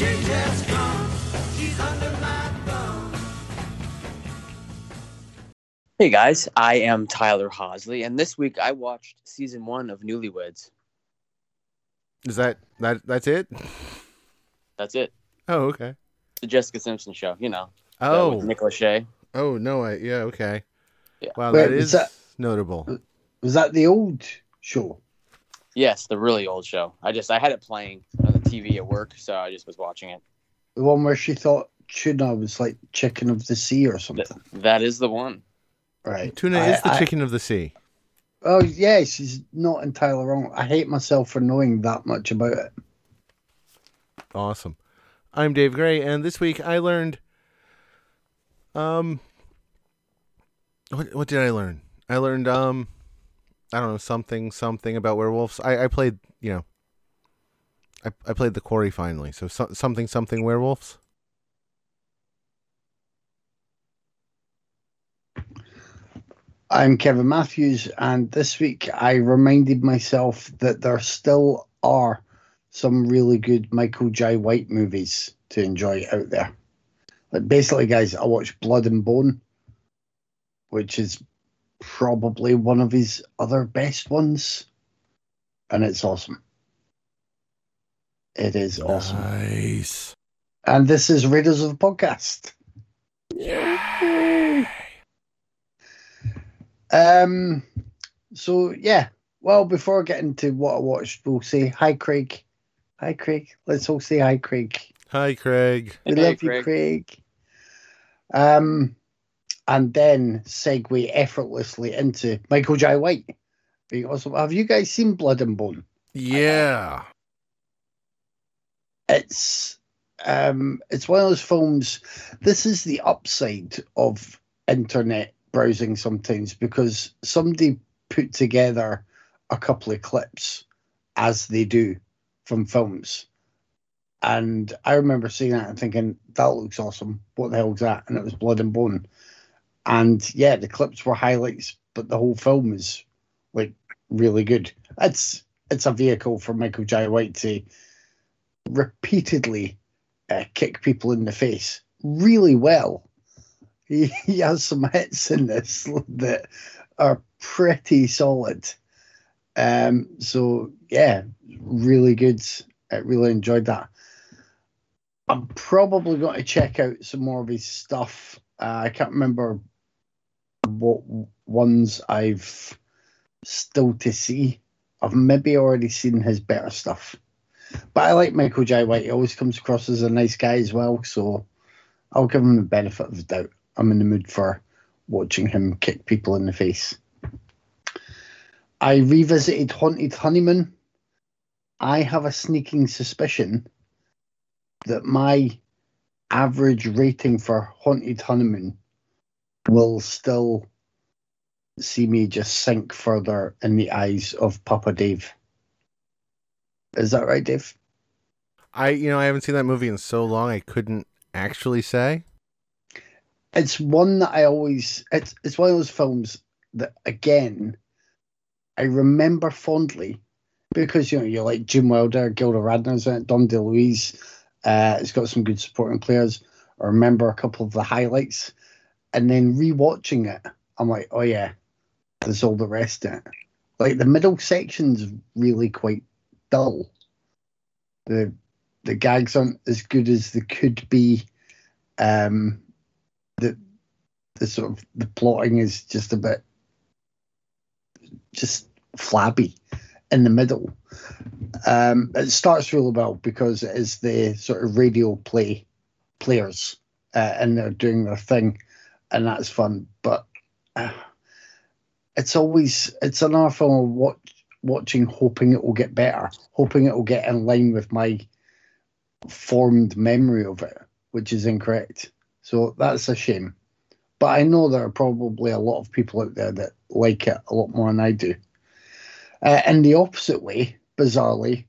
change has come. She's under my Hey guys, I am Tyler Hosley, and this week I watched season one of Newlyweds. Is that that that's it? That's it. Oh, okay. The Jessica Simpson show, you know. Oh, with Nick Lachey. oh no, I yeah, okay. Yeah. Wow, Wait, that was that- notable. Was that the old show? Yes, the really old show. I just I had it playing on the TV at work, so I just was watching it. The one where she thought tuna was like chicken of the sea or something. Th- that is the one. Right. Tuna I- is the I- chicken of the sea. Oh yeah, she's not entirely wrong. I hate myself for knowing that much about it. Awesome. I'm Dave Gray, and this week I learned. Um. What what did I learn? I learned um, I don't know something something about werewolves. I I played you know. I I played the quarry finally, so, so something something werewolves. I'm Kevin Matthews, and this week I reminded myself that there still are some really good Michael Jai White movies to enjoy out there. Like basically, guys, I watched Blood and Bone, which is probably one of his other best ones, and it's awesome. It is awesome. Nice. And this is Raiders of the Podcast. Um. So yeah. Well, before getting to what I watched, we'll say hi, Craig. Hi, Craig. Let's all say hi, Craig. Hi, Craig. We Hey, love you, Craig. Um, and then segue effortlessly into Michael Jai White. Being awesome. Have you guys seen Blood and Bone? Yeah. it's um it's one of those films this is the upside of internet browsing sometimes because somebody put together a couple of clips as they do from films. And i remember seeing that and thinking that looks awesome. What the hell's that? And it was blood and bone. And yeah the clips were highlights but the whole film is like really good. It's it's a vehicle for michael jai White to repeatedly uh, kick people in the face really well. He, he has some hits in this that are pretty solid. Um, so yeah, really good. I really enjoyed that. I'm probably going to check out some more of his stuff. Uh, I can't remember what ones I've still to see. I've maybe already seen his better stuff. But I like Michael Jai White. He always comes across as a nice guy as well. So I'll give him the benefit of the doubt. I'm in the mood for watching him kick people in the face. I revisited Haunted Honeymoon. I have a sneaking suspicion that my average rating for Haunted Honeymoon will still see me just sink further in the eyes of Papa Dave. Is that right, Dave? I you know I haven't seen that movie in so long I couldn't actually say. It's one that I always it's it's one of those films that again I remember fondly because you know you're like Gene Wilder, Gilda Radner's in it, Dom DeLuise. Uh, it's got some good supporting players. I remember a couple of the highlights, and then rewatching it, I'm like, oh yeah, there's all the rest in it. Like the middle section's really quite dull. The the gags aren't as good as they could be. Um, the sort of the plotting is just a bit just flabby in the middle. Um, it starts really well because it is the sort of radio play players uh, and they're doing their thing, and that's fun. But uh, it's always it's another film of watch, watching, hoping it will get better, hoping it will get in line with my formed memory of it, which is incorrect. So that's a shame. But I know there are probably a lot of people out there that like it a lot more than I do. Uh, in the opposite way, bizarrely,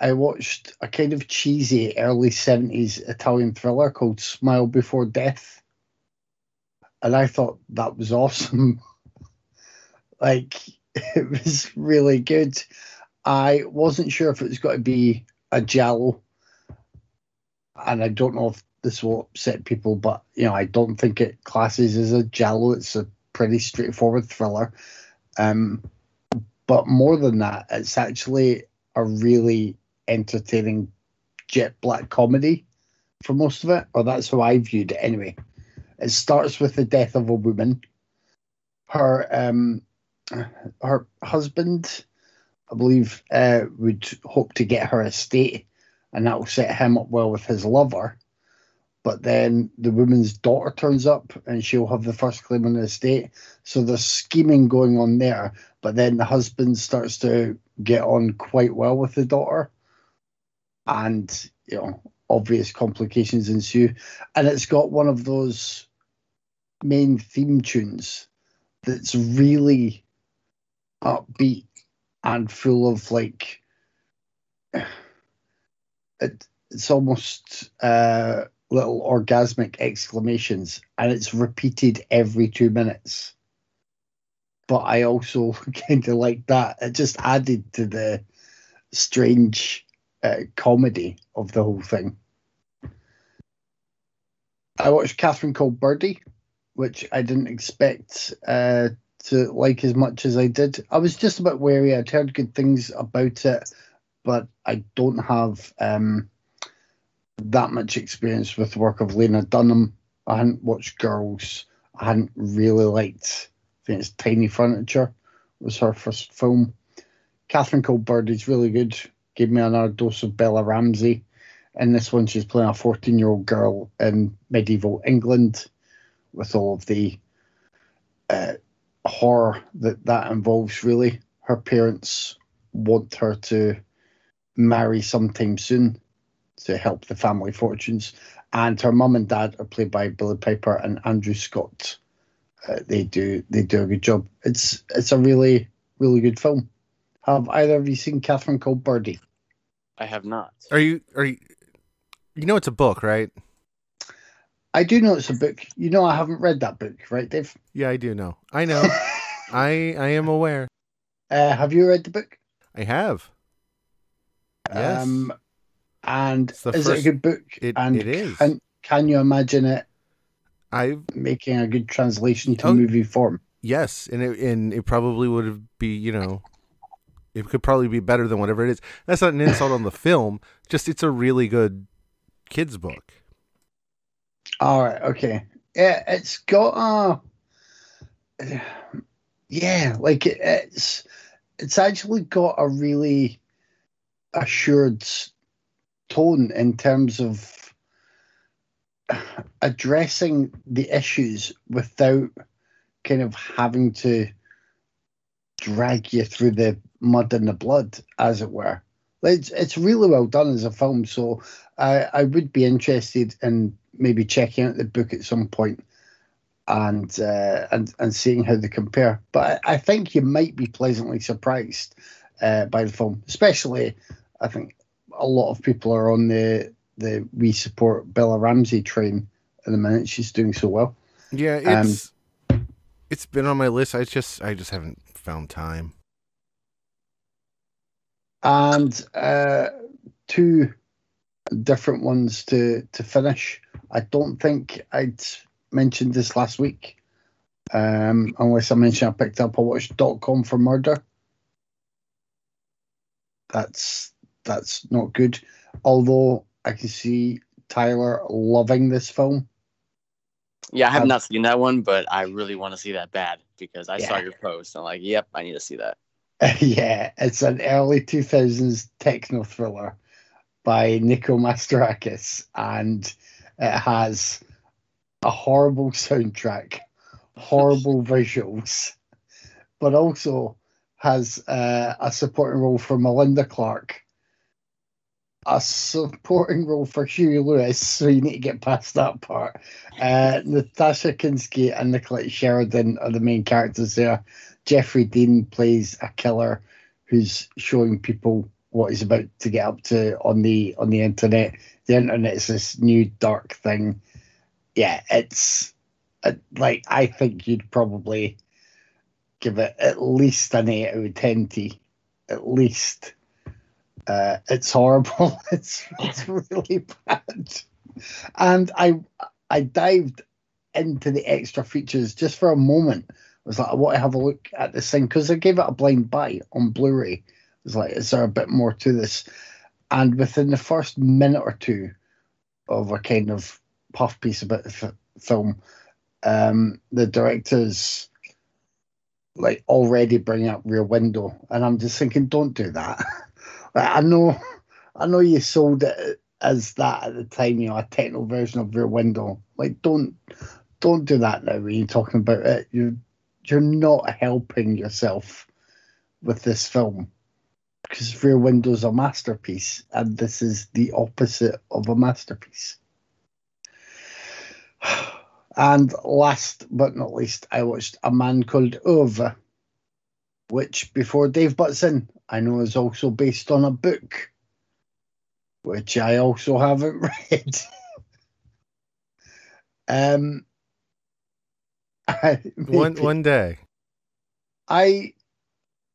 I watched a kind of cheesy early 70s Italian thriller called Smile Before Death. And I thought that was awesome. like, it was really good. I wasn't sure if it was going to be a Giallo. And I don't know if this will upset people, but, you know, I don't think it classes as a Giallo. It's a pretty straightforward thriller. Um, but more than that, it's actually a really entertaining jet black comedy for most of it, or that's how I viewed it anyway. It starts with the death of a woman. Her um, her husband, I believe, uh, would hope to get her estate, and that will set him up well with his lover. But then the woman's daughter turns up, and she'll have the first claim on the estate. So there's scheming going on there. But then the husband starts to get on quite well with the daughter, and you know obvious complications ensue. And it's got one of those main theme tunes that's really upbeat and full of like it, it's almost uh, little orgasmic exclamations and it's repeated every two minutes but i also kind of like that it just added to the strange uh, comedy of the whole thing i watched catherine called birdy which i didn't expect uh, to like as much as I did. I was just a bit wary. I'd heard good things about it, but I don't have um, that much experience with the work of Lena Dunham. I hadn't watched Girls. I hadn't really liked. I think it's Tiny Furniture was her first film. Catherine Colbert is really good. Gave me another dose of Bella Ramsey. In this one, she's playing a 14 year old girl in medieval England with all of the uh, horror that that involves really her parents want her to marry sometime soon to help the family fortunes and her mum and dad are played by billie piper and andrew scott uh, they do they do a good job it's it's a really really good film have either of you seen catherine called birdy I have not. Are you are you you know it's a book, right? i do know it's a book you know i haven't read that book right dave Yeah, I do know. I know. I I am aware. uh, have you read the book I have. Yes. Um, and is it a good book? it- and it is. Can, can you imagine it I making a good translation to Oh. movie form? yes, and it and it probably would be, you know, it could probably be better than whatever it is. That's not an insult on the film. Just it's a really good kids book. All right, okay. Yeah, it's got a yeah, like it, it's it's actually got a really assured tone in terms of addressing the issues without kind of having to drag you through the mud and the blood, as it were. It's it's really well done as a film, so I I would be interested in maybe checking out the book at some point and uh, and and seeing how they compare. But I, I think you might be pleasantly surprised uh, by the film, especially I think a lot of people are on the the we support Bella Ramsey train at the minute. She's doing so well. Yeah, Um, it's it's been on my list. I just I just haven't found time. and uh, two different ones to to finish. I don't think I'd mentioned this last week, um, unless I mentioned I picked up. I watched Dot Com for Murder. That's that's not good. Although I can see Tyler loving this film. Yeah, I have Um, not seen that one, but I really want to see that bad because I saw your post. I'm like, yep, I need to see that. yeah, it's an early 2000s techno thriller by Nico Mastorakis, and it has a horrible soundtrack, horrible visuals, but also has uh, a supporting role for Melinda Clarke, a supporting role for Huey Lewis, so you need to get past that part. Uh, Nastassja Kinski and Nicollette Sheridan are the main characters there. Jeffrey Dean plays a killer who's showing people what he's about to get up to on the on the internet. The internet is this new dark thing. Yeah, it's uh, like I think you'd probably give it at least an eight out of ten. T, at least. Uh, it's horrible. It's it's really bad. And I I dived into the extra features just for a moment. I was like, I want to have a look at this thing because I gave it a blind buy on Blu-ray. I was like, is there a bit more to this? And within the first minute or two of a kind of puff piece about the f- film, um, the directors like already bring up Rear Window, and I'm just thinking, don't do that. I know, I know you sold it as that at the time, you know, a techno version of Rear Window. Like, don't, don't do that now when you're talking about it. You, you're not helping yourself with this film because Rear Window's a masterpiece, and this is the opposite of a masterpiece. And last but not least, I watched A Man Called Ove, which before Dave butts in, I know is also based on a book, which I also haven't read. um, I One one day. I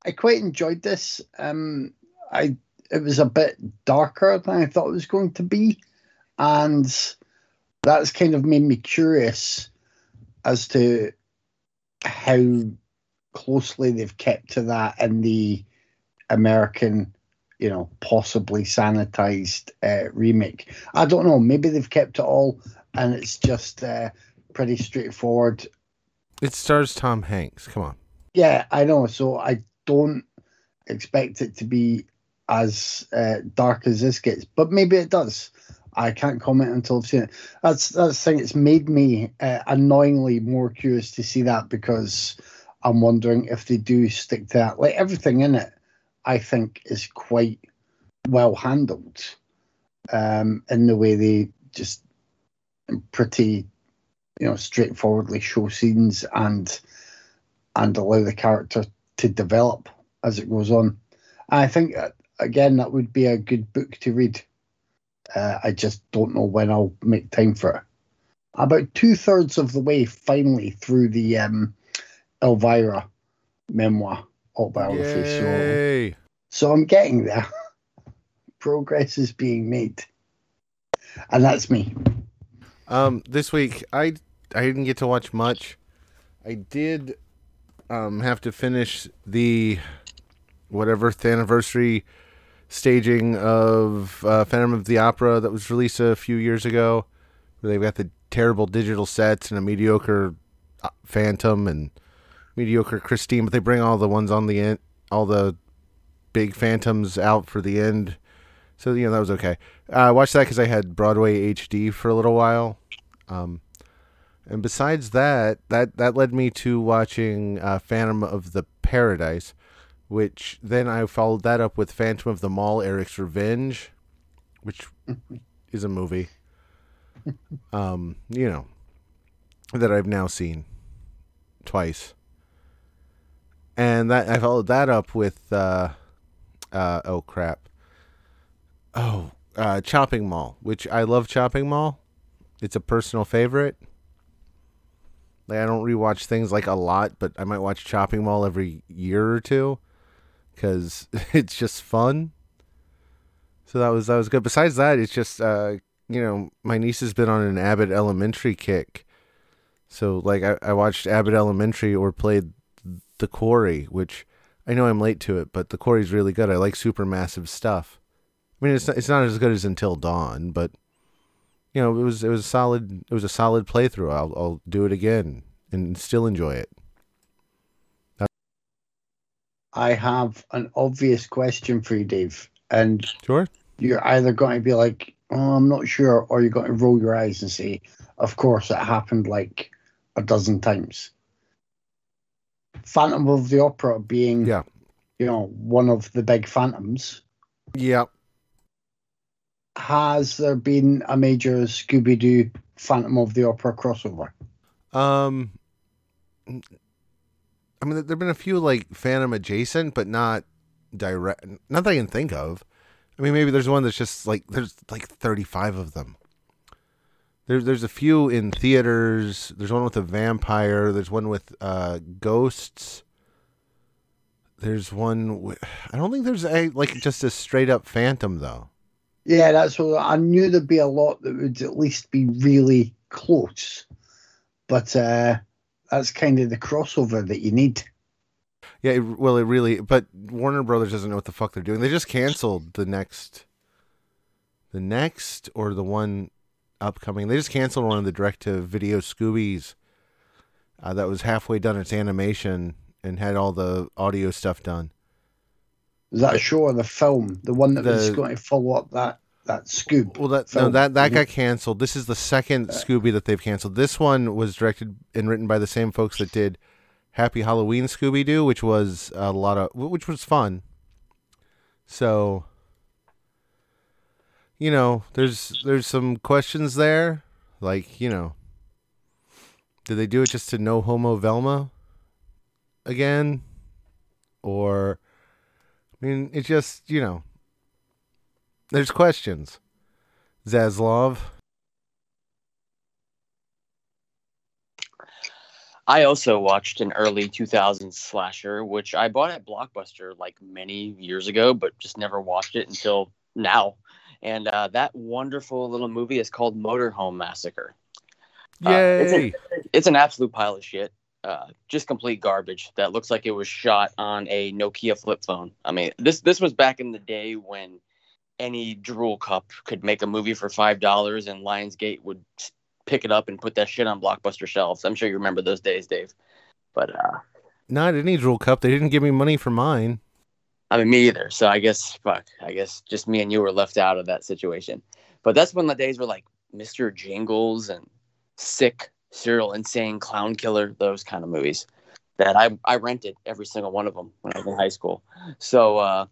I quite enjoyed this. Um, I it was a bit darker than I thought it was going to be, and that's kind of made me curious as to how closely they've kept to that in the American, you know, possibly sanitized uh, remake. I don't know. Maybe they've kept it all, and it's just uh, pretty straightforward It stars Tom Hanks. Come on. yeah, I know. So I don't expect it to be as uh, dark as this gets, but maybe it does. I can't comment until I've seen it. That's that's the thing. It's made me uh, annoyingly more curious to see that because I'm wondering if they do stick to that. Like everything in it, I think is quite well handled um, in the way they just pretty, you know, straightforwardly show scenes and and allow the character to develop as it goes on. And I think uh, again that would be a good book to read. Uh, I just don't know when I'll make time for it. About two thirds of the way, finally through the um, Elvira memoir autobiography. So, Yay. so I'm getting there. Progress is being made, and that's me. Um, this week I I didn't get to watch much. I did um have to finish the whatever the anniversary staging of uh, Phantom of the Opera that was released a few years ago. Where they've got the terrible digital sets and a mediocre uh, Phantom and mediocre Christine, but they bring all the ones on the end, all the big Phantoms out for the end. So you know that was okay. Uh, I watched that because I had Broadway HD for a little while, um, and besides that, that that led me to watching uh, Phantom of the Paradise, which then I followed that up with Phantom of the Mall: Eric's Revenge, which is a movie, um, you know, that I've now seen twice, and that I followed that up with uh, uh, oh crap. Oh, uh, Chopping Mall, which I love Chopping Mall. It's a personal favorite. Like I don't rewatch things like a lot, but I might watch Chopping Mall every year or two because it's just fun. So that was that was good. Besides that, it's just uh, you know my niece has been on an Abbott Elementary kick. So like I, I watched Abbott Elementary or played The Quarry, which I know I'm late to it, but The Quarry's really good. I like supermassive stuff. I mean, it's not, it's not as good as Until Dawn, but you know, it was it was a solid it was a solid playthrough. I'll I'll do it again and still enjoy it. I have an obvious question for you, Dave, and Sure. you're either going to be like, "Oh, I'm not sure," or you're going to roll your eyes and say, "Of course, it happened like a dozen times." Phantom of the Opera being, Yeah. you know, one of the big phantoms. Yeah. has there been a major Scooby Doo Phantom of the Opera crossover? Um, I mean, there've been a few like Phantom adjacent, but not direct. Not that I can think of. I mean, maybe there's one that's just like there's like 35 of them. There's there's a few in theaters. There's one with a vampire. There's one with uh, ghosts. There's one. With, I don't think there's a like just a straight up Phantom though. Yeah, that's what I knew there'd be a lot that would at least be really close. But uh, that's kind of the crossover that you need. Yeah, it, well, it really. But Warner Brothers doesn't know what the fuck they're doing. They just canceled the next, the next or the one upcoming. They just canceled one of the direct to video Scoobies uh, that was halfway done its animation and had all the audio stuff done. Is that a show or the film? The one that was going to follow up that that Scoop. Well, that no, that that got canceled. This is the second Scooby that they've canceled. This one was directed and written by the same folks that did Happy Halloween Scooby Doo, which was a lot of which was fun. So, you know, there's there's some questions there, like you know, did they do it just to no homo Velma again, or I mean, it just you know, there's questions. Zaslav. I also watched an early 2000s slasher, which I bought at Blockbuster like many years ago, but just never watched it until now. And uh, that wonderful little movie is called Motorhome Massacre. Uh, it's a- Yay! It's an absolute pile of shit. Uh, just complete garbage that looks like it was shot on a Nokia flip phone. I mean, this this was back in the day when any drool cup could make a movie for five dollars and Lionsgate would pick it up and put that shit on blockbuster shelves. I'm sure you remember those days, Dave. But uh, Not any drool cup. They didn't give me money for mine. I mean, me either. So I guess, fuck, I guess just me and you were left out of that situation. But that's when the days were like Mr. Jingles and Sick, Serial Insane, Clown Killer, those kind of movies that I, I rented every single one of them when I was in high school. So, uh,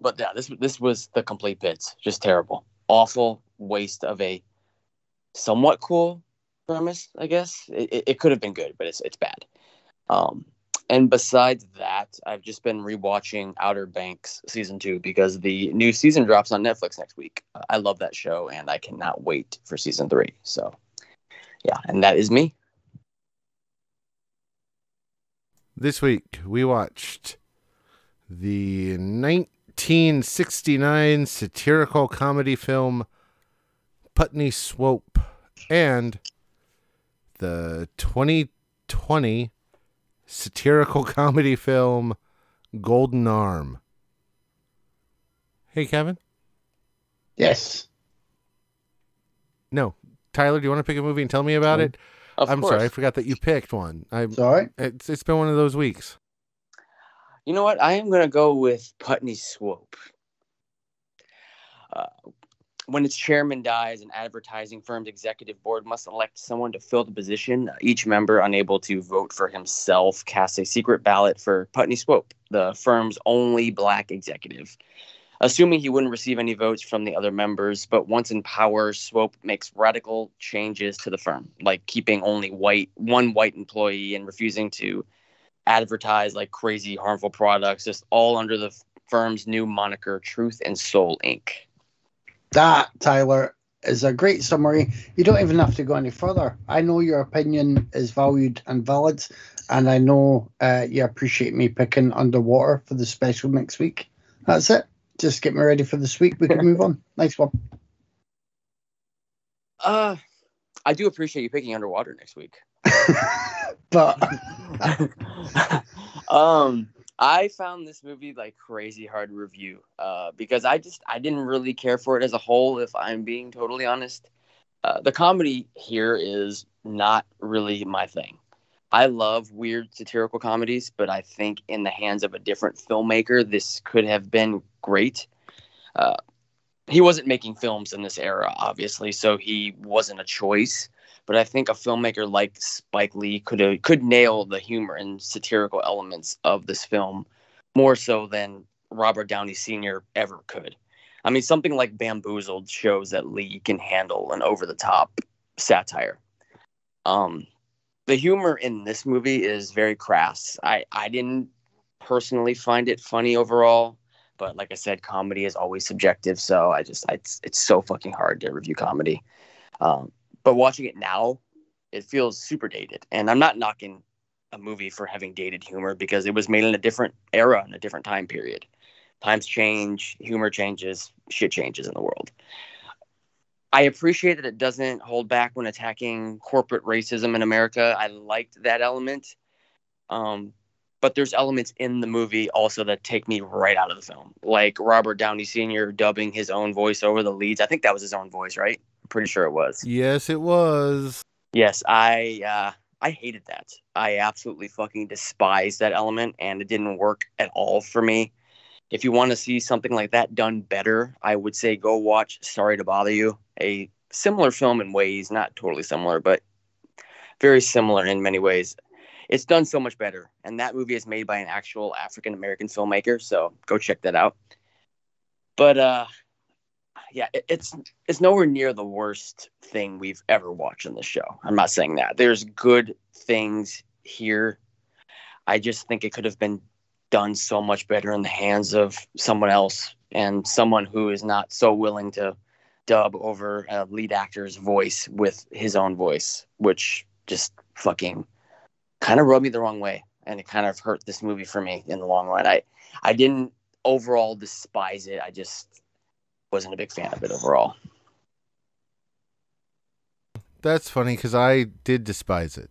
but yeah, this this was the complete pits. Just terrible, awful waste of a somewhat cool premise. I guess it, it, it could have been good, but it's it's bad. Um, and besides that, I've just been rewatching Outer Banks season two because the new season drops on Netflix next week. I love that show, and I cannot wait for season three. So, yeah, and that is me. This week we watched the 1969 satirical comedy film Putney Swope and the 2020 satirical comedy film Golden Arm. Hey, Kevin? Yes. No. Tyler, do you want to pick a movie and tell me about it? Of I'm course. sorry, I forgot that you picked one. I'm Sorry. it's it's been one of those weeks. You know what? I am going to go with Putney Swope. Uh, when its chairman dies, an advertising firm's executive board must elect someone to fill the position. Each member, unable to vote for himself, casts a secret ballot for Putney Swope, the firm's only black executive. Assuming he wouldn't receive any votes from the other members, but once in power, Swope makes radical changes to the firm, like keeping only white one white employee and refusing to advertise like crazy harmful products, just all under the firm's new moniker, Truth and Soul Inc. That, Tyler, is a great summary. You don't even have to go any further. I know your opinion is valued and valid, and I know uh, you appreciate me picking Underwater for the special next week. That's it. Just get me ready for this week. We can move on. Nice one. Uh, I do appreciate you picking Underwater next week. but um, I found this movie like crazy hard to review uh, because I just I didn't really care for it as a whole. If I'm being totally honest, uh, the comedy here is not really my thing. I love weird satirical comedies, but I think in the hands of a different filmmaker, this could have been great. Uh, he wasn't making films in this era, obviously, so he wasn't a choice. But I think a filmmaker like Spike Lee could could nail the humor and satirical elements of this film more so than Robert Downey Sr. ever could. I mean, something like Bamboozled shows that Lee can handle an over the top satire. Um, the humor in this movie is very crass. I, I didn't personally find it funny overall, but like I said, comedy is always subjective. So I just, I, it's, it's so fucking hard to review comedy. Um, but watching it now, it feels super dated. And I'm not knocking a movie for having dated humor because it was made in a different era and a different time period. Times change, humor changes, shit changes in the world. I appreciate that it doesn't hold back when attacking corporate racism in America. I liked that element. Um, but there's elements in the movie also that take me right out of the film, like Robert Downey Sr. dubbing his own voice over the leads. I think that was his own voice, right? I'm pretty sure it was. Yes, it was. Yes, I uh, I hated that. I absolutely fucking despise that element, and it didn't work at all for me. If you want to see something like that done better, I would say go watch Sorry to Bother You, a similar film in ways, not totally similar, but very similar in many ways. It's done so much better, and that movie is made by an actual African American filmmaker, so go check that out. But uh, yeah, it, it's it's nowhere near the worst thing we've ever watched in this show. I'm not saying that. There's good things here. I just think it could have been done so much better in the hands of someone else and someone who is not so willing to dub over a lead actor's voice with his own voice, which just fucking kind of rubbed me the wrong way. And it kind of hurt this movie for me in the long run. I, I didn't overall despise it. I just wasn't a big fan of it overall. That's funny because I did despise it.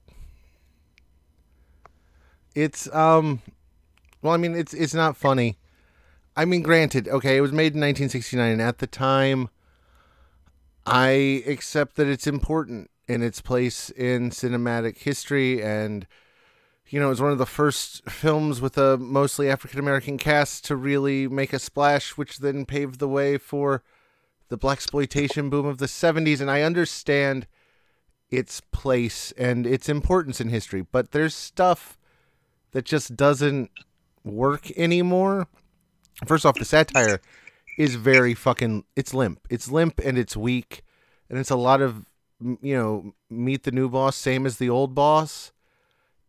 It's um, well, I mean, it's it's not funny. I mean, granted, okay, it was made in 1969, and at the time, I accept that it's important in its place in cinematic history, and you know, it was one of the first films with a mostly African American cast to really make a splash, which then paved the way for the blaxploitation boom of the 70s. And I understand its place and its importance in history, but there's stuff that just doesn't work anymore. First off, the satire is very fucking it's limp. It's limp and it's weak and it's a lot of you know, meet the new boss same as the old boss.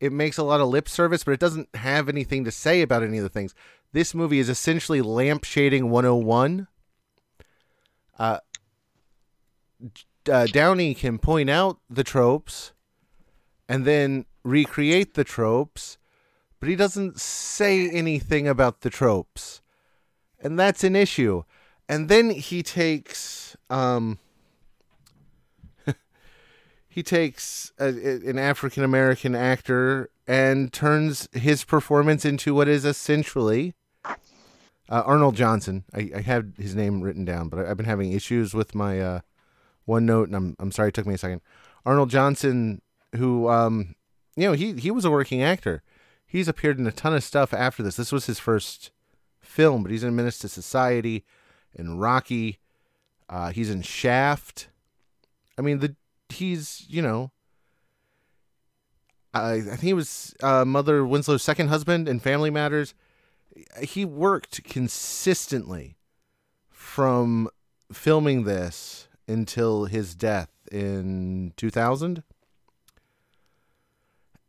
It makes a lot of lip service, but it doesn't have anything to say about any of the things. This movie is essentially lampshading 101. Uh, uh, Downey can point out the tropes and then recreate the tropes, but he doesn't say anything about the tropes. And that's an issue. And then he takes um he takes a, an African American actor and turns his performance into what is essentially uh, Arnold Johnson. I, I have his name written down, but I, I've been having issues with my uh, OneNote, and I'm I'm sorry it took me a second. Arnold Johnson, who um, you know, he he was a working actor. He's appeared in a ton of stuff after this. This was his first film, but he's in Menace to Society, in Rocky. Uh, he's in Shaft. I mean, the he's you know. I I think he was uh, Mother Winslow's second husband in Family Matters. He worked consistently from filming this until his death in 2000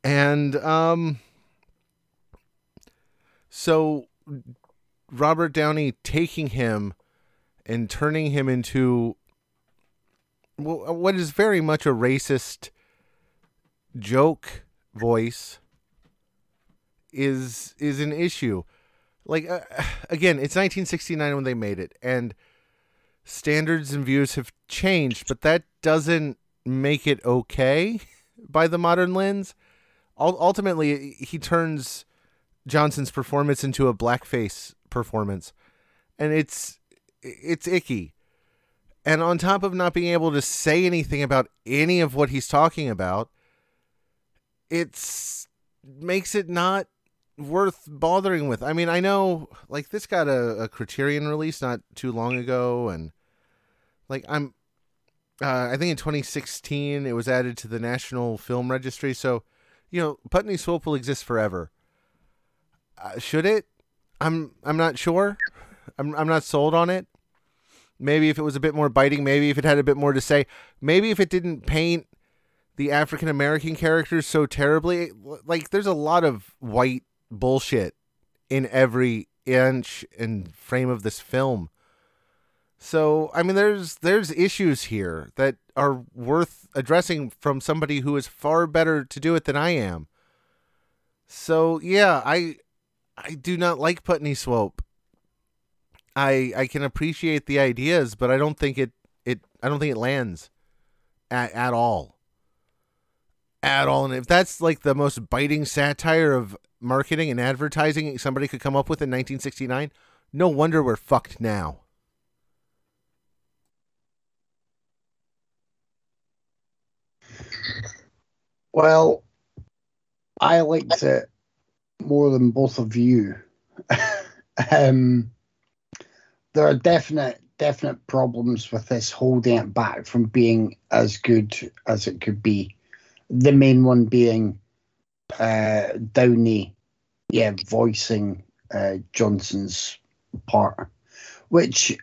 and um so Robert Downey taking him and turning him into what is very much a racist joke voice is is an issue. Like uh, again, it's 1969 when they made it and standards and views have changed, but that doesn't make it okay by the modern lens. Ul- Ultimately, he turns Johnson's performance into a blackface performance, and it's it's icky. And on top of not being able to say anything about any of what he's talking about, it's makes it not worth bothering with. I mean, I know like this got a, a Criterion release not too long ago, and like I'm, uh, I think in 2016 it was added to the National Film Registry. So, you know, Putney Swope will exist forever. Uh, should it? I'm I'm not sure. I'm I'm not sold on it. Maybe if it was a bit more biting, maybe if it had a bit more to say, maybe if it didn't paint the African American characters so terribly. Like, there's a lot of white bullshit in every inch and frame of this film. So, I mean, there's there's issues here that are worth addressing from somebody who is far better to do it than I am. So, yeah, I I do not like Putney Swope. I I can appreciate the ideas, but I don't think it it I don't think it lands at at all. At all. And if that's like the most biting satire of marketing and advertising somebody could come up with in 1969, no wonder we're fucked now. Well, I liked it more than both of you. um, there are definite definite problems with this holding it back from being as good as it could be. The main one being uh, Downey, yeah, voicing uh, Johnson's part, which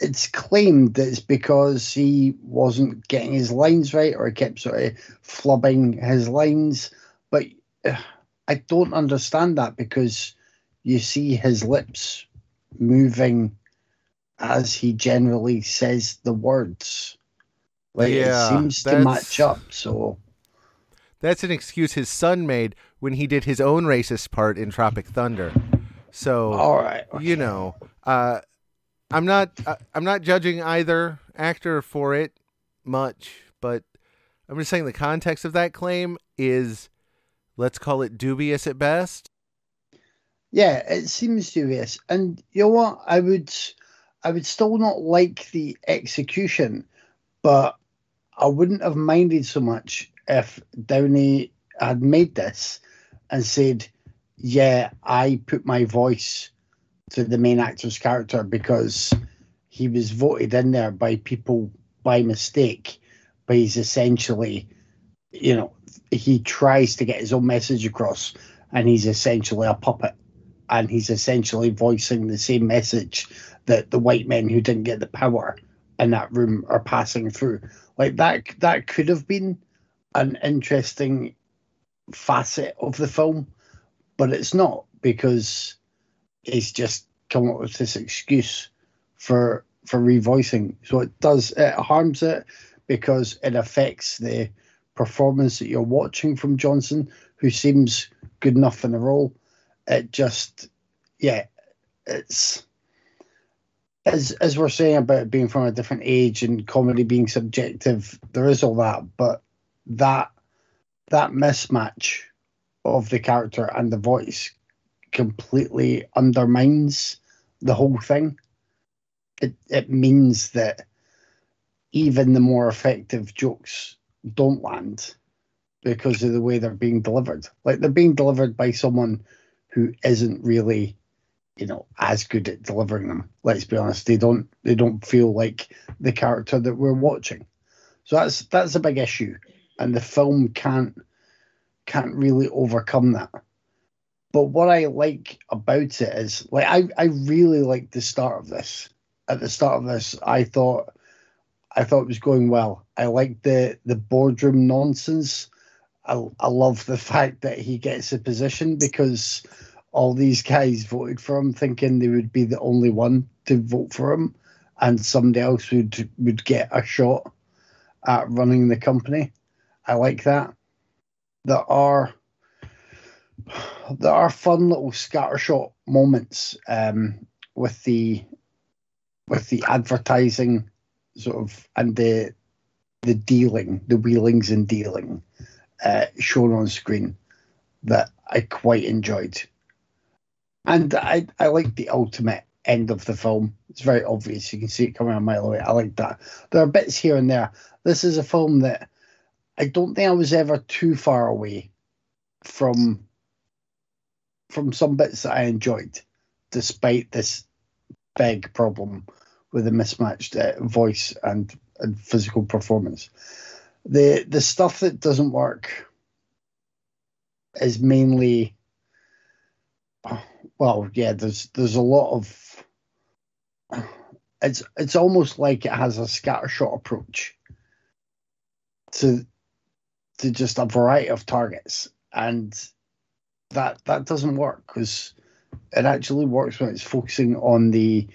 it's claimed that it's because he wasn't getting his lines right or he kept sort of flubbing his lines. But uh, I don't understand that because you see his lips moving as he generally says the words. Like Yeah, it seems to match up. So That's an excuse his son made when he did his own racist part in Tropic Thunder. So all right, you know, uh, I'm not uh, I'm not judging either actor for it much, but I'm just saying the context of that claim is, let's call it dubious at best. Yeah, it seems serious. And you know what? I would I would still not like the execution, but I wouldn't have minded so much if Downey had made this and said, Yeah, I put my voice to the main actor's character because he was voted in there by people by mistake, but he's essentially you know, he tries to get his own message across and he's essentially a puppet and he's essentially voicing the same message that the white men who didn't get the power in that room are passing through. Like that that could have been an interesting facet of the film, but it's not because he's just come up with this excuse for for revoicing. So it does it harms it because it affects the performance that you're watching from Johnson, who seems good enough in the role. It just, yeah, it's as as we're saying about being from a different age and comedy being subjective. There is all that, but that that mismatch of the character and the voice completely undermines the whole thing. It it means that even the more effective jokes don't land because of the way they're being delivered. Like they're being delivered by someone who isn't really, you know, as good at delivering them. Let's be honest. They don't they don't feel like the character that we're watching. So that's that's a big issue. And the film can't can't really overcome that. But what I like about it is like I, I really like the start of this. At the start of this, I thought I thought it was going well. I liked the the boardroom nonsense. I, I love the fact that he gets a position because all these guys voted for him, thinking they would be the only one to vote for him, and somebody else would would get a shot at running the company. I like that. There are there are fun little scattershot moments um, with the with the advertising sort of and the the dealing, the wheelings and dealing uh, shown on screen that I quite enjoyed. And I, I like the ultimate end of the film. It's very obvious. You can see it coming a mile away. I like that. There are bits here and there. This is a film that I don't think I was ever too far away from from some bits that I enjoyed, despite this big problem with a mismatched uh, voice and, and physical performance. The the stuff that doesn't work is mainly well, yeah, there's there's a lot of it's it's almost like it has a scattershot approach to to just a variety of targets, and that that doesn't work because it actually works when it's focusing on the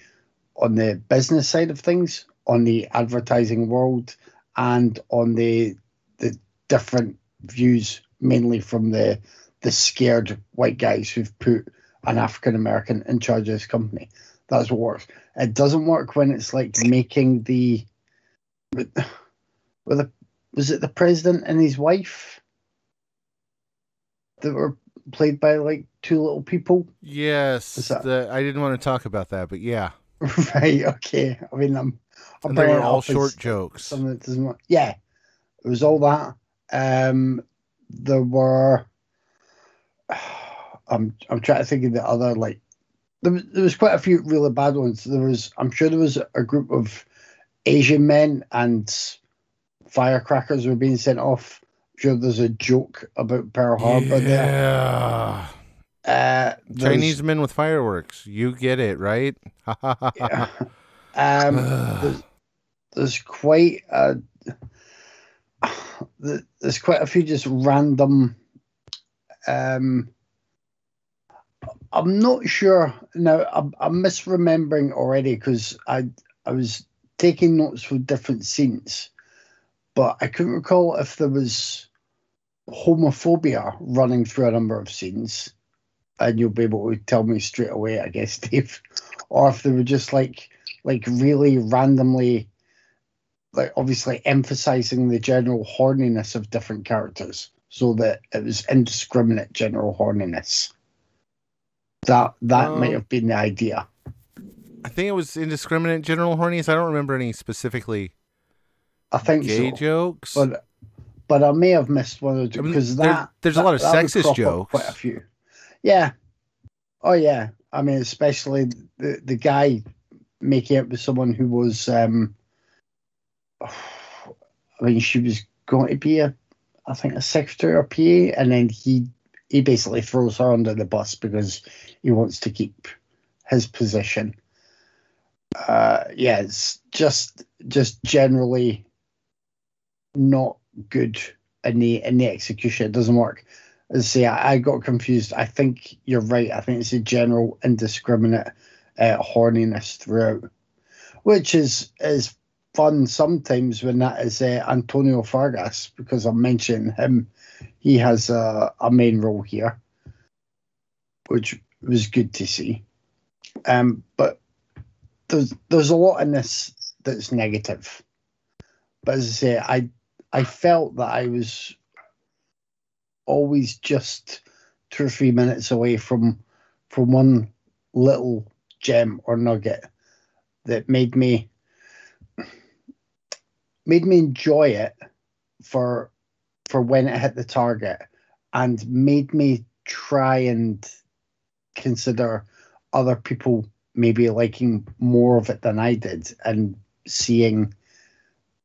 on the business side of things, on the advertising world, and on the the different views, mainly from the the scared white guys who've put an African American in charge of this company. That's what works. It doesn't work when it's like making the with, the was it the president and his wife that were played by like two little people? Yes, that- the, I didn't want to talk about that, but yeah, right. Okay. I mean, I'm. And they were all short jokes. Something that doesn't. Yeah, it was all that. Um, there were. I'm I'm trying to think of the other like. There was, there was quite a few really bad ones. There was. I'm sure there was a group of Asian men and firecrackers were being sent off. I'm sure there's a joke about Pearl Harbor there. Yeah, Uh, Chinese men with fireworks. You get it, right? Yeah. Um, there's, there's quite a there's quite a few just random. Um, I'm not sure now. I'm, I'm misremembering already because I I was taking notes for different scenes, but I couldn't recall if there was homophobia running through a number of scenes, and you'll be able to tell me straight away, I guess, Dave, or if they were just like like really randomly like obviously emphasizing the general horniness of different characters so that it was indiscriminate general horniness that that might Um, have been the idea I think it was indiscriminate general horniness. I don't remember any specifically i think gay so jokes. but but i may have missed one or two I mean, because there- that there's a lot of sexist jokes. quite a few yeah oh yeah i mean especially the the guy making it with someone who was um I mean, she was going to be a, I think, a secretary or PA, and then he he basically throws her under the bus because he wants to keep his position. Uh, yeah, it's just just generally not good in the in the execution. It doesn't work. As I I, I got confused. I think you're right. I think it's a general indiscriminate uh, horniness throughout, which is is fun sometimes when that is uh, Antonio Fargas because I'm mentioning him. He has a, a main role here, which was good to see. Um, but there's there's a lot in this that's negative. But as I say, I I felt that I was always just two or three minutes away from from one little gem or nugget that made me made me enjoy it for for when it hit the target and made me try and consider other people maybe liking more of it than I did and seeing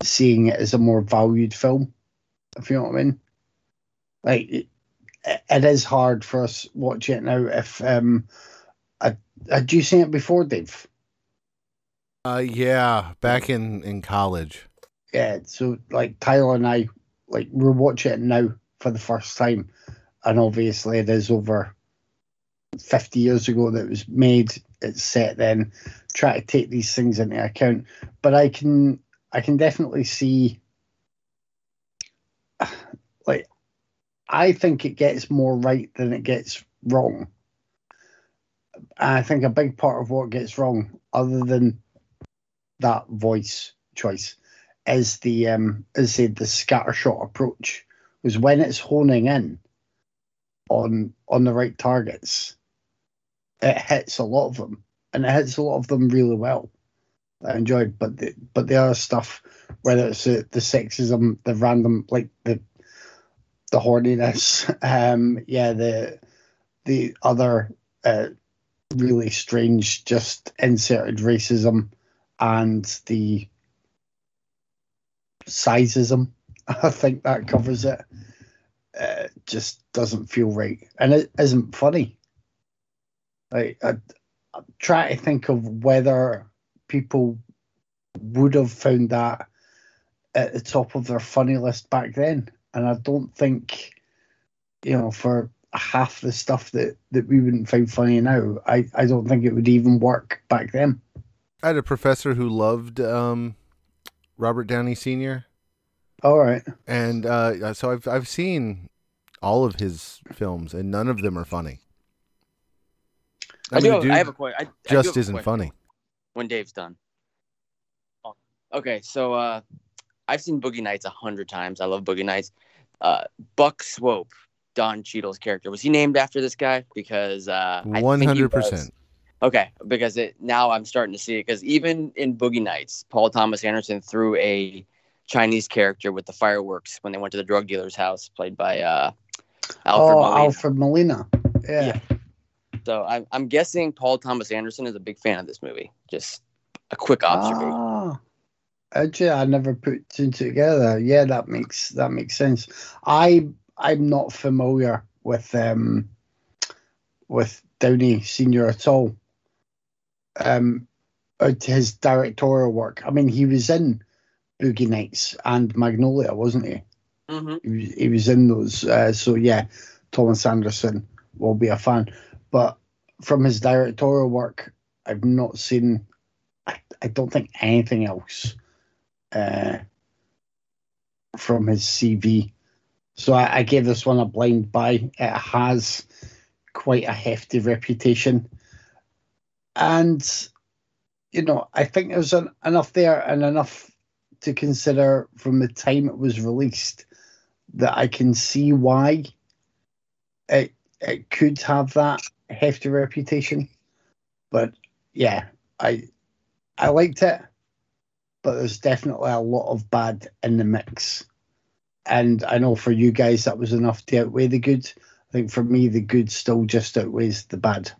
seeing it as a more valued film if you know what I mean. Like it, it is hard for us watching it now if um had you seen it before Dave uh, yeah, back in in college. yeah, so like Tyler and I, like we're watching it now for the first time, and obviously it is over fifty years ago that it was made. It's set then. Try to take these things into account, but I can I can definitely see, like, I think it gets more right than it gets wrong. I think a big part of what gets wrong, other than that voice choice, is the um is the, the scattershot approach. Because when it's honing in on on the right targets, it hits a lot of them, and it hits a lot of them really well. I enjoyed, but the, but the other stuff, whether it's the, the sexism, the random like the the horniness, um, yeah, the the other uh, really strange, just inserted racism, and the sizeism. I think that covers it. Uh, just doesn't feel right, and it isn't funny. Like I, I'm trying to think of whether people would have found that at the top of their funny list back then. And I don't think, you know, for half the stuff that, that we wouldn't find funny now, I, I don't think it would even work back then. I had a professor who loved um, Robert Downey Sr. All right. and uh, so I've I've seen all of his films, and none of them are funny. I, mean, do have, dude I have a question. I, I just have isn't question funny. When Dave's done. Okay, so uh, I've seen Boogie Nights a hundred times. I love Boogie Nights. Uh, Buck Swope, Don Cheadle's character, was he named after this guy? Because uh, I One think he hundred was. percent. Okay, because it now I'm starting to see it because even in Boogie Nights, Paul Thomas Anderson threw a Chinese character with the fireworks when they went to the drug dealer's house, played by uh, Alfred oh, Molina. Alfred Molina. Yeah. So I'm I'm guessing Paul Thomas Anderson is a big fan of this movie. Just a quick observation. Ah, actually, I never put two together. Yeah, that makes that makes sense. I I'm not familiar with um with Downey Senior at all. Um, his directorial work. I mean, he was in Boogie Nights and Magnolia, wasn't he? Mm-hmm. He was, he was in those. Uh, so yeah, Thomas Anderson will be a fan. But from his directorial work, I've not seen. I, I don't think anything else uh, from his CV. So I, I gave this one a blind buy. It has quite a hefty reputation, and you know I think there's an, enough there and enough to consider from the time it was released that I can see why it it could have that hefty reputation. But yeah, I I liked it, but there's definitely a lot of bad in the mix. And I know for you guys that was enough to outweigh the good. I think for me the good still just outweighs the bad.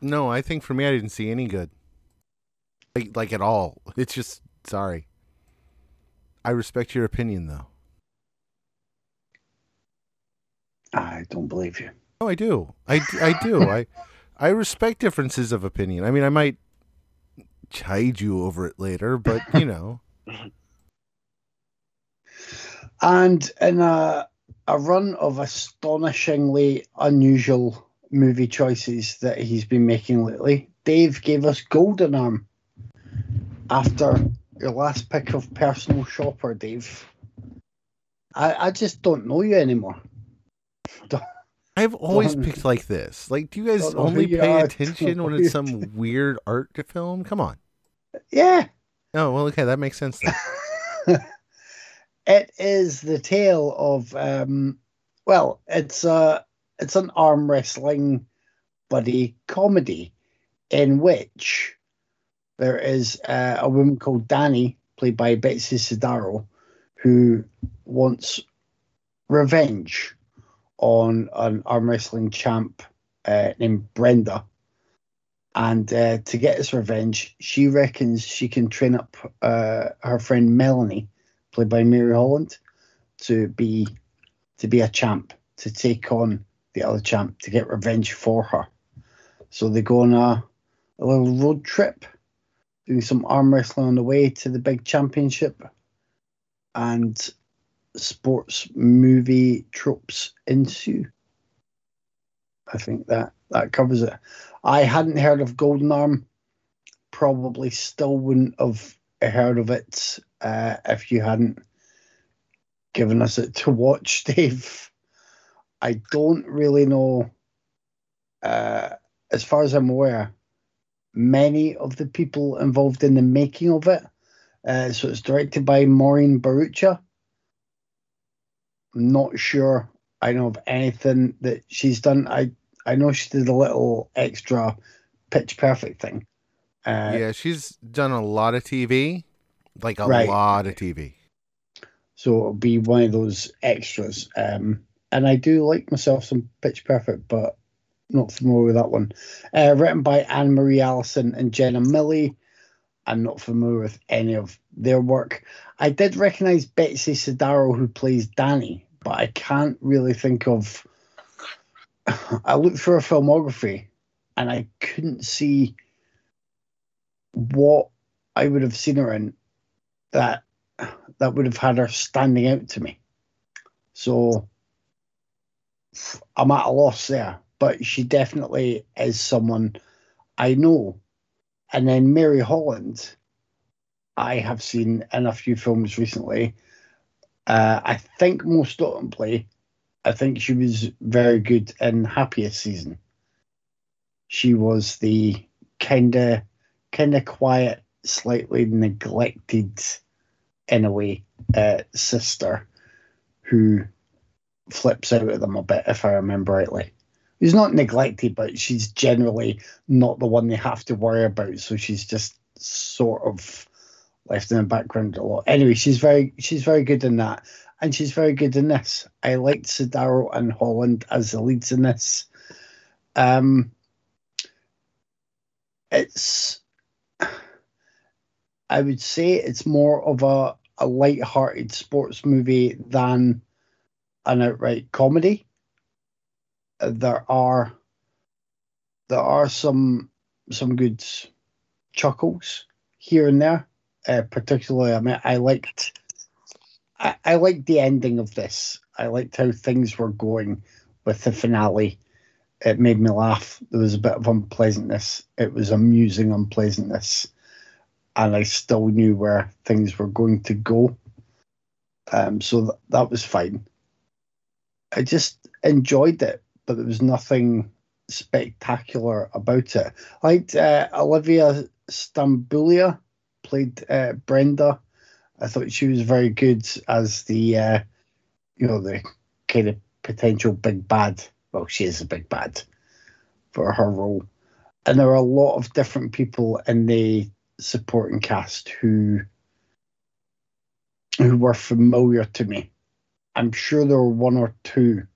No, I think for me, I didn't see any good. Like, like at all. It's just sorry. I respect your opinion, though. I don't believe you. No, I do. I, I do. I I respect differences of opinion. I mean, I might chide you over it later, but you know. And in a a run of astonishingly unusual movie choices that he's been making lately, Dave gave us Golden Arm after your last pick of personal shopper, Dave. I, I just don't know you anymore. I've always Don't- picked like this. Like, do you guys Don't only you pay are, attention when it's some weird art to film? Come on. Yeah. Oh well, okay, that makes sense. It is the tale of um well it's a it's an arm wrestling buddy comedy in which there is uh, a woman called Danny played by Betsy Sodaro who wants revenge on an arm wrestling champ uh, named Brenda. And uh, to get his revenge she reckons she can train up uh, her friend Melanie played by Mary Holland, to be to be a champ, to take on the other champ, to get revenge for her. So they go on a, a little road trip, doing some arm wrestling on the way to the big championship, and sports movie tropes ensue. I think that that covers it. I hadn't heard of Golden Arm. Probably still wouldn't have heard of it uh, if you hadn't given us it to watch, Dave. I don't really know, uh, as far as I'm aware, many of the people involved in the making of it. Uh, so it's directed by Maureen Bharoocha. I'm not sure I know of anything that she's done. I I know she did a little extra pitch perfect thing. Uh, yeah, she's done a lot of TV, like a Right. lot of TV. so it'll be one of those extras. Um, and I do like myself some Pitch Perfect, but not familiar with that one. Uh, written by Ann Marie Allison and Jenna Milly. I'm not familiar with any of their work. I did recognize Betsy Sodaro, who plays Danny, but I can't really think of. I looked through her filmography and I couldn't see what I would have seen her in that that would have had her standing out to me. So I'm at a loss there, but she definitely is someone I know. And then Mary Holland, I have seen in a few films recently. Uh, I think most notably, I think she was very good in Happiest Season. She was the kind of kind of quiet, slightly neglected, in a way, uh, sister who flips out at them a bit, if I remember rightly. Who's not neglected, but she's generally not the one they have to worry about. So she's just sort of left in the background a lot. Anyway, she's very she's very good in that, and she's very good in this. I liked Sodaro and Holland as the leads in this. Um, it's I would say it's more of a a light-hearted sports movie than an outright comedy. There are there are some some good chuckles here and there. Uh, particularly, I mean, I liked I, I liked the ending of this. I liked how things were going with the finale. It made me laugh. There was a bit of unpleasantness. It was amusing unpleasantness, and I still knew where things were going to go. Um, so th- that was fine. I just enjoyed it, but there was nothing spectacular about it. I liked uh, Olivia Stambouliah played uh, Brenda. I thought she was very good as the, uh, you know, the kind of potential big bad. Well, she is a big bad for her role. And there were a lot of different people in the supporting cast who who were familiar to me. I'm sure there were one or two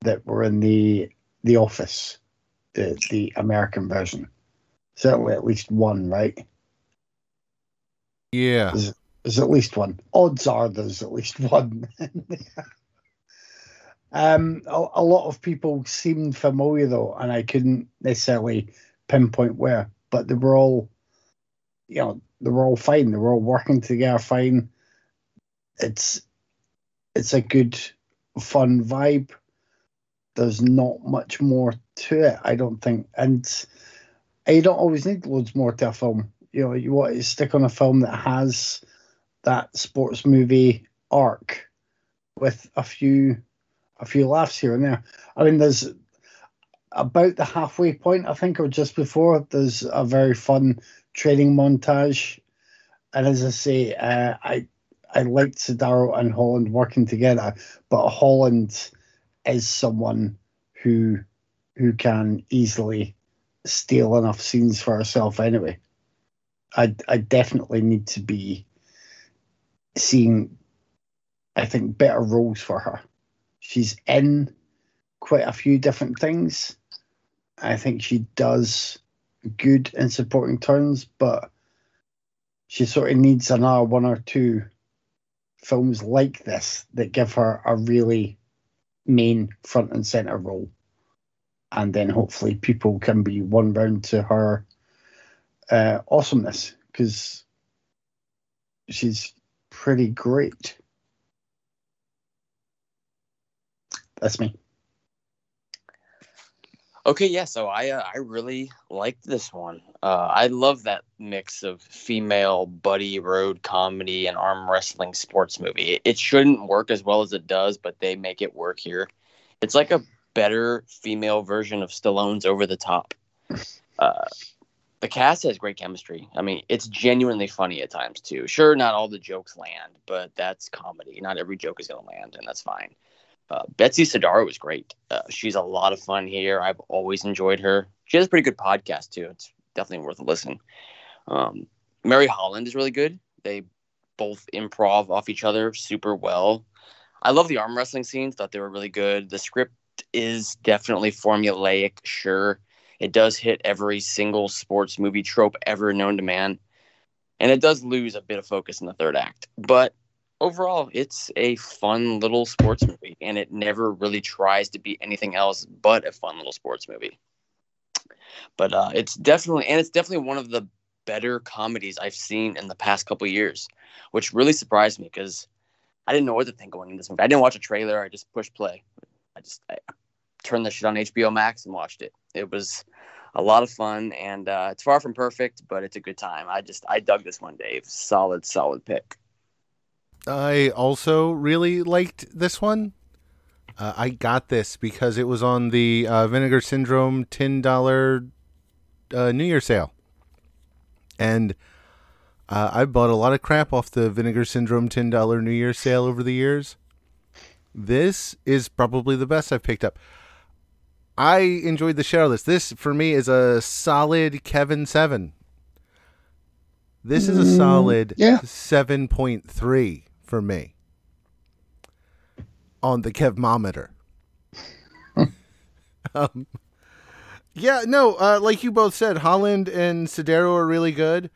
that were in the the office, the the American version. Certainly at least one, right? Yeah. There's at least one. Odds are there's at least one. um, a, a lot of people seemed familiar though, and I couldn't necessarily pinpoint where, but they were all, you know, they're all fine. They're all working together fine. It's it's a good, fun vibe. There's not much more to it, I don't think, and you don't always need loads more to a film. You know, you want to stick on a film that has that sports movie arc with a few a few laughs here and there. I mean, there's about the halfway point, I think, or just before. There's a very fun training montage, and as I say, uh, I I liked Sodaro and Holland working together, but Holland is someone who who can easily steal enough scenes for herself anyway. I I definitely need to be seeing I think better roles for her. She's in quite a few different things. I think she does good in supporting turns, but she sort of needs another one or two films like this that give her a really main front and center role. And then hopefully people can be won round to her uh, awesomeness because she's pretty great. That's me. Okay, yeah. So I uh, I really liked this one. Uh, I love that mix of female buddy road comedy and arm wrestling sports movie. It, it shouldn't work as well as it does, but they make it work here. It's like a better female version of Stallone's Over the Top. Uh, the cast has great chemistry. I mean, it's genuinely funny at times too. Sure, not all the jokes land, but that's comedy. Not every joke is going to land, and that's fine. Uh, Betsy Sodaro was great. Uh, she's a lot of fun here. I've always enjoyed her. She has a pretty good podcast too. It's definitely worth a listen. Um, Mary Holland is really good. They both improv off each other super well. I love the arm wrestling scenes. Thought they were really good. The script is definitely formulaic. Sure, it does hit every single sports movie trope ever known to man, and it does lose a bit of focus in the third act. But overall, it's a fun little sports movie, and it never really tries to be anything else but a fun little sports movie. But uh, it's definitely, and it's definitely one of the better comedies I've seen in the past couple years, which really surprised me because I didn't know what to think going into this movie. I didn't watch a trailer. I just pushed play. I just I turned the shit on HBO Max and watched it. It was a lot of fun, and uh, it's far from perfect, but it's a good time. I just I dug this one, Dave. Solid, solid pick. I also really liked this one. Uh, I got this because it was on the uh, Vinegar Syndrome ten dollar uh, New Year sale, and uh, I bought a lot of crap off the Vinegar Syndrome ten dollar New Year sale over the years. This is probably the best I've picked up. I enjoyed the shit out of this. This for me is a solid Kevin seven. This is a Mm, solid yeah. seven point three for me on the Kevmometer. um, yeah, no, uh, like you both said, Holland and Sodaro are really good.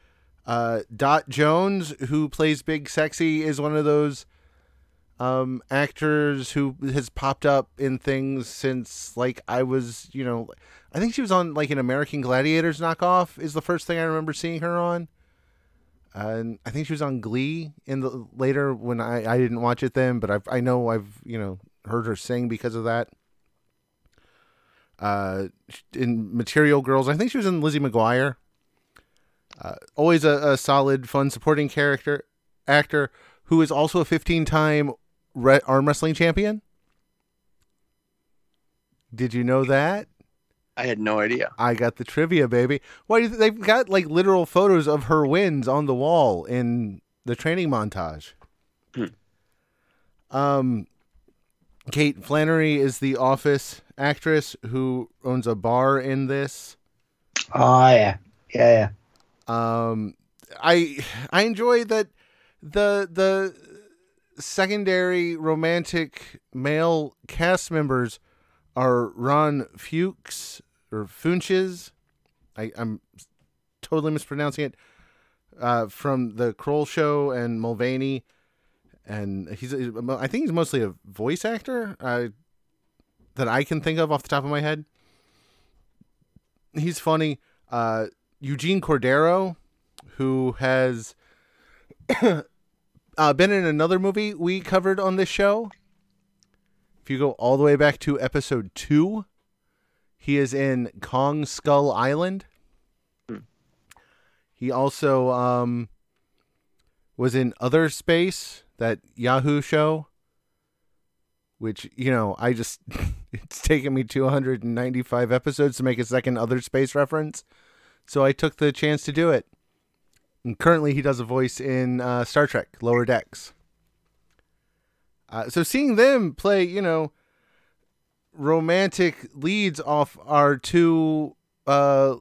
Uh, Dot Jones, who plays Big Sexy, is one of those um, actors who has popped up in things since like I was, you know, I think she was on like an American Gladiators knockoff is the first thing I remember seeing her on. And I think she was on Glee in the later when I, I didn't watch it then, but I I know I've you know heard her sing because of that. Uh, in Material Girls, I think she was in Lizzie McGuire. Uh, always a, a solid, fun supporting character actor who is also a 15-time re- arm wrestling champion. Did you know that? I had no idea. I got the trivia, baby. Why th- they've got like literal photos of her wins on the wall in the training montage? Hmm. Um, Kate Flannery is the Office actress who owns a bar in this. Oh yeah, yeah, yeah. Um, I I enjoy that the the secondary romantic male cast members are Ron Fuchs or Funches. I, I'm totally mispronouncing it. Uh, from the Kroll Show and Mulvaney, and he's I think he's mostly a voice actor uh, that I can think of off the top of my head. He's funny. Uh, Eugene Cordero, who has uh, been in another movie we covered on this show. If you go all the way back to episode two, he is in Kong Skull Island. He also um, was in Other Space, that Yahoo show, which, you know, I just, it's taken me 295 episodes to make a second Other Space reference. So I took the chance to do it. And currently, he does a voice in uh, Star Trek Lower Decks. Uh, so seeing them play, you know, romantic leads off our two, uh,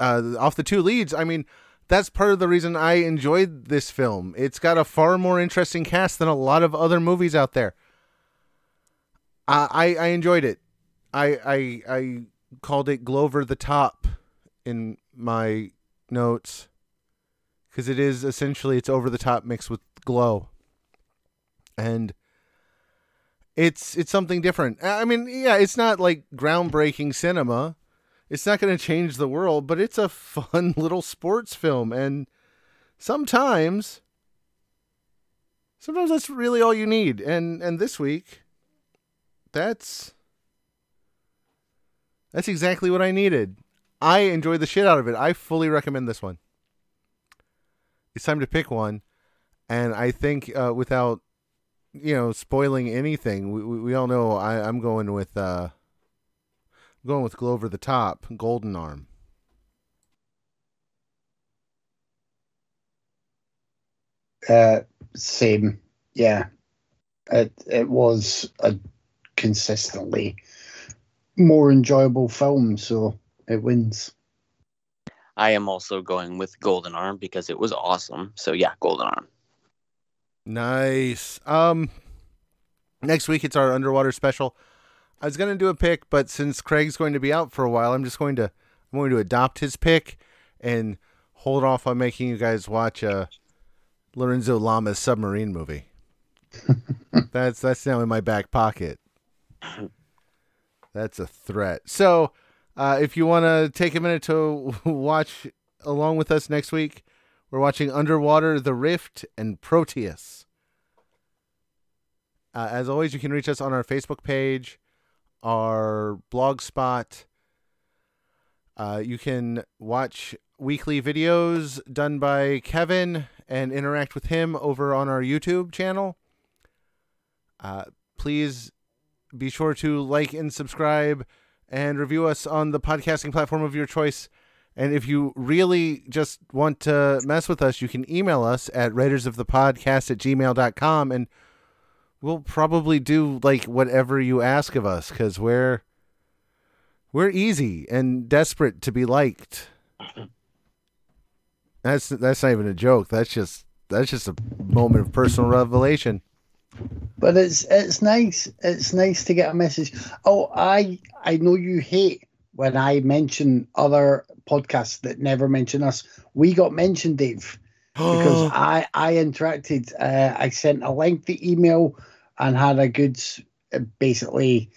uh, off the two leads. I mean, that's part of the reason I enjoyed this film. It's got a far more interesting cast than a lot of other movies out there. I I, I enjoyed it. I I I called it Glover the Top in my notes because it is essentially it's over the top mixed with glow and it's it's something different. I mean yeah it's not like groundbreaking cinema. It's not going to change the world but it's a fun little sports film and sometimes sometimes that's really all you need. And and this week that's that's exactly what i needed. I enjoyed the shit out of it. I fully recommend this one. It's time to pick one and i think uh, without you know spoiling anything we, we, we all know I, i'm going with uh going with glover the top golden arm Uh, same. Yeah. It it was a consistently more enjoyable film, so it wins. I am also going with Golden Arm because it was awesome. So yeah, Golden Arm. Nice. Um next week it's our underwater special. I was going to do a pick but since craig's going to be out for a while i'm just going to i'm going to adopt his pick and hold off on making you guys watch uh lorenzo lamas' submarine movie. That's that's now in my back pocket. That's a threat. So uh if you want to take a minute to watch along with us next week. We're watching Underwater, The Rift, and Proteus. Uh, as always, you can reach us on our Facebook page, our blog spot. Uh, you can watch weekly videos done by Kevin and interact with him over on our YouTube channel. Uh, please be sure to like and subscribe and review us on the podcasting platform of your choice. And if you really just want to mess with us, you can email us at writersofthepodcast at gmail.com and we'll probably do like whatever you ask of us because we're we're easy and desperate to be liked. That's that's not even a joke. That's just that's just a moment of personal revelation. But it's it's nice. It's nice to get a message. Oh, I I know you hate when I mention other podcasts that never mention us. We got mentioned, Dave, because I I interacted. Uh, I sent a lengthy email and had a good, basically,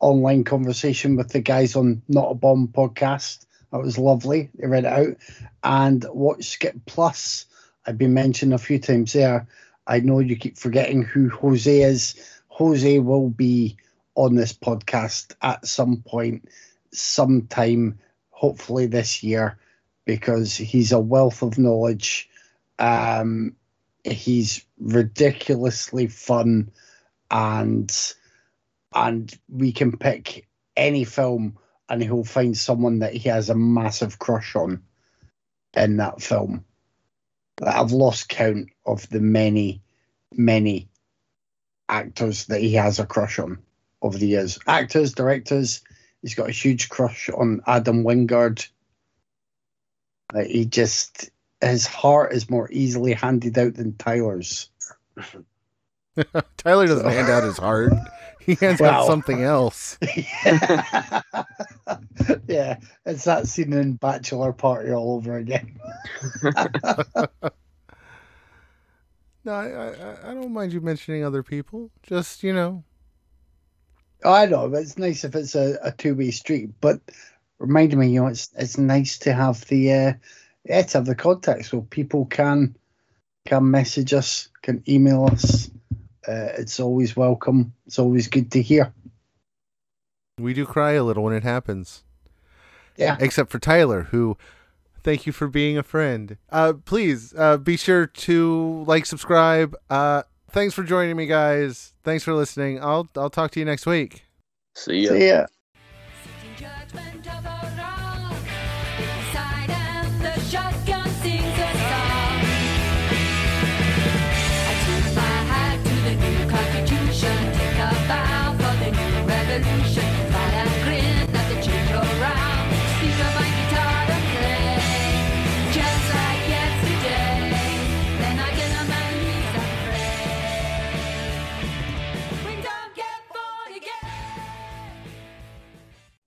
online conversation with the guys on Not a Bomb podcast. That was lovely. They read it out. And Watch Skip Plus, I've been mentioned a few times there. I know you keep forgetting who Jose is. Jose will be on this podcast at some point, sometime, hopefully this year, because he's a wealth of knowledge. Um, he's ridiculously fun, and and we can pick any film, and he'll find someone that he has a massive crush on in that film. I've lost count of the many, many actors that he has a crush on over the years. Actors, directors. He's got a huge crush on Adam Wingard. Like, he just his heart is more easily handed out than Tyler's. Tyler doesn't hand out his heart. He hands Wow. out something else. yeah, it's that scene in Bachelor Party all over again. No, I, I I don't mind you mentioning other people. Just you know, I know, but it's nice if it's a, a two way street. But reminding me, you know, it's it's nice to have the uh, yeah, to have the contact so people can can message us, can email us. Uh, it's always welcome. It's always good to hear. we do cry a little when it happens. Yeah. Except for Tyler, who thank you for being a friend. Uh please uh be sure to like subscribe. Uh thanks for joining me guys. Thanks for listening. I'll I'll talk to you next week. See ya. So yeah.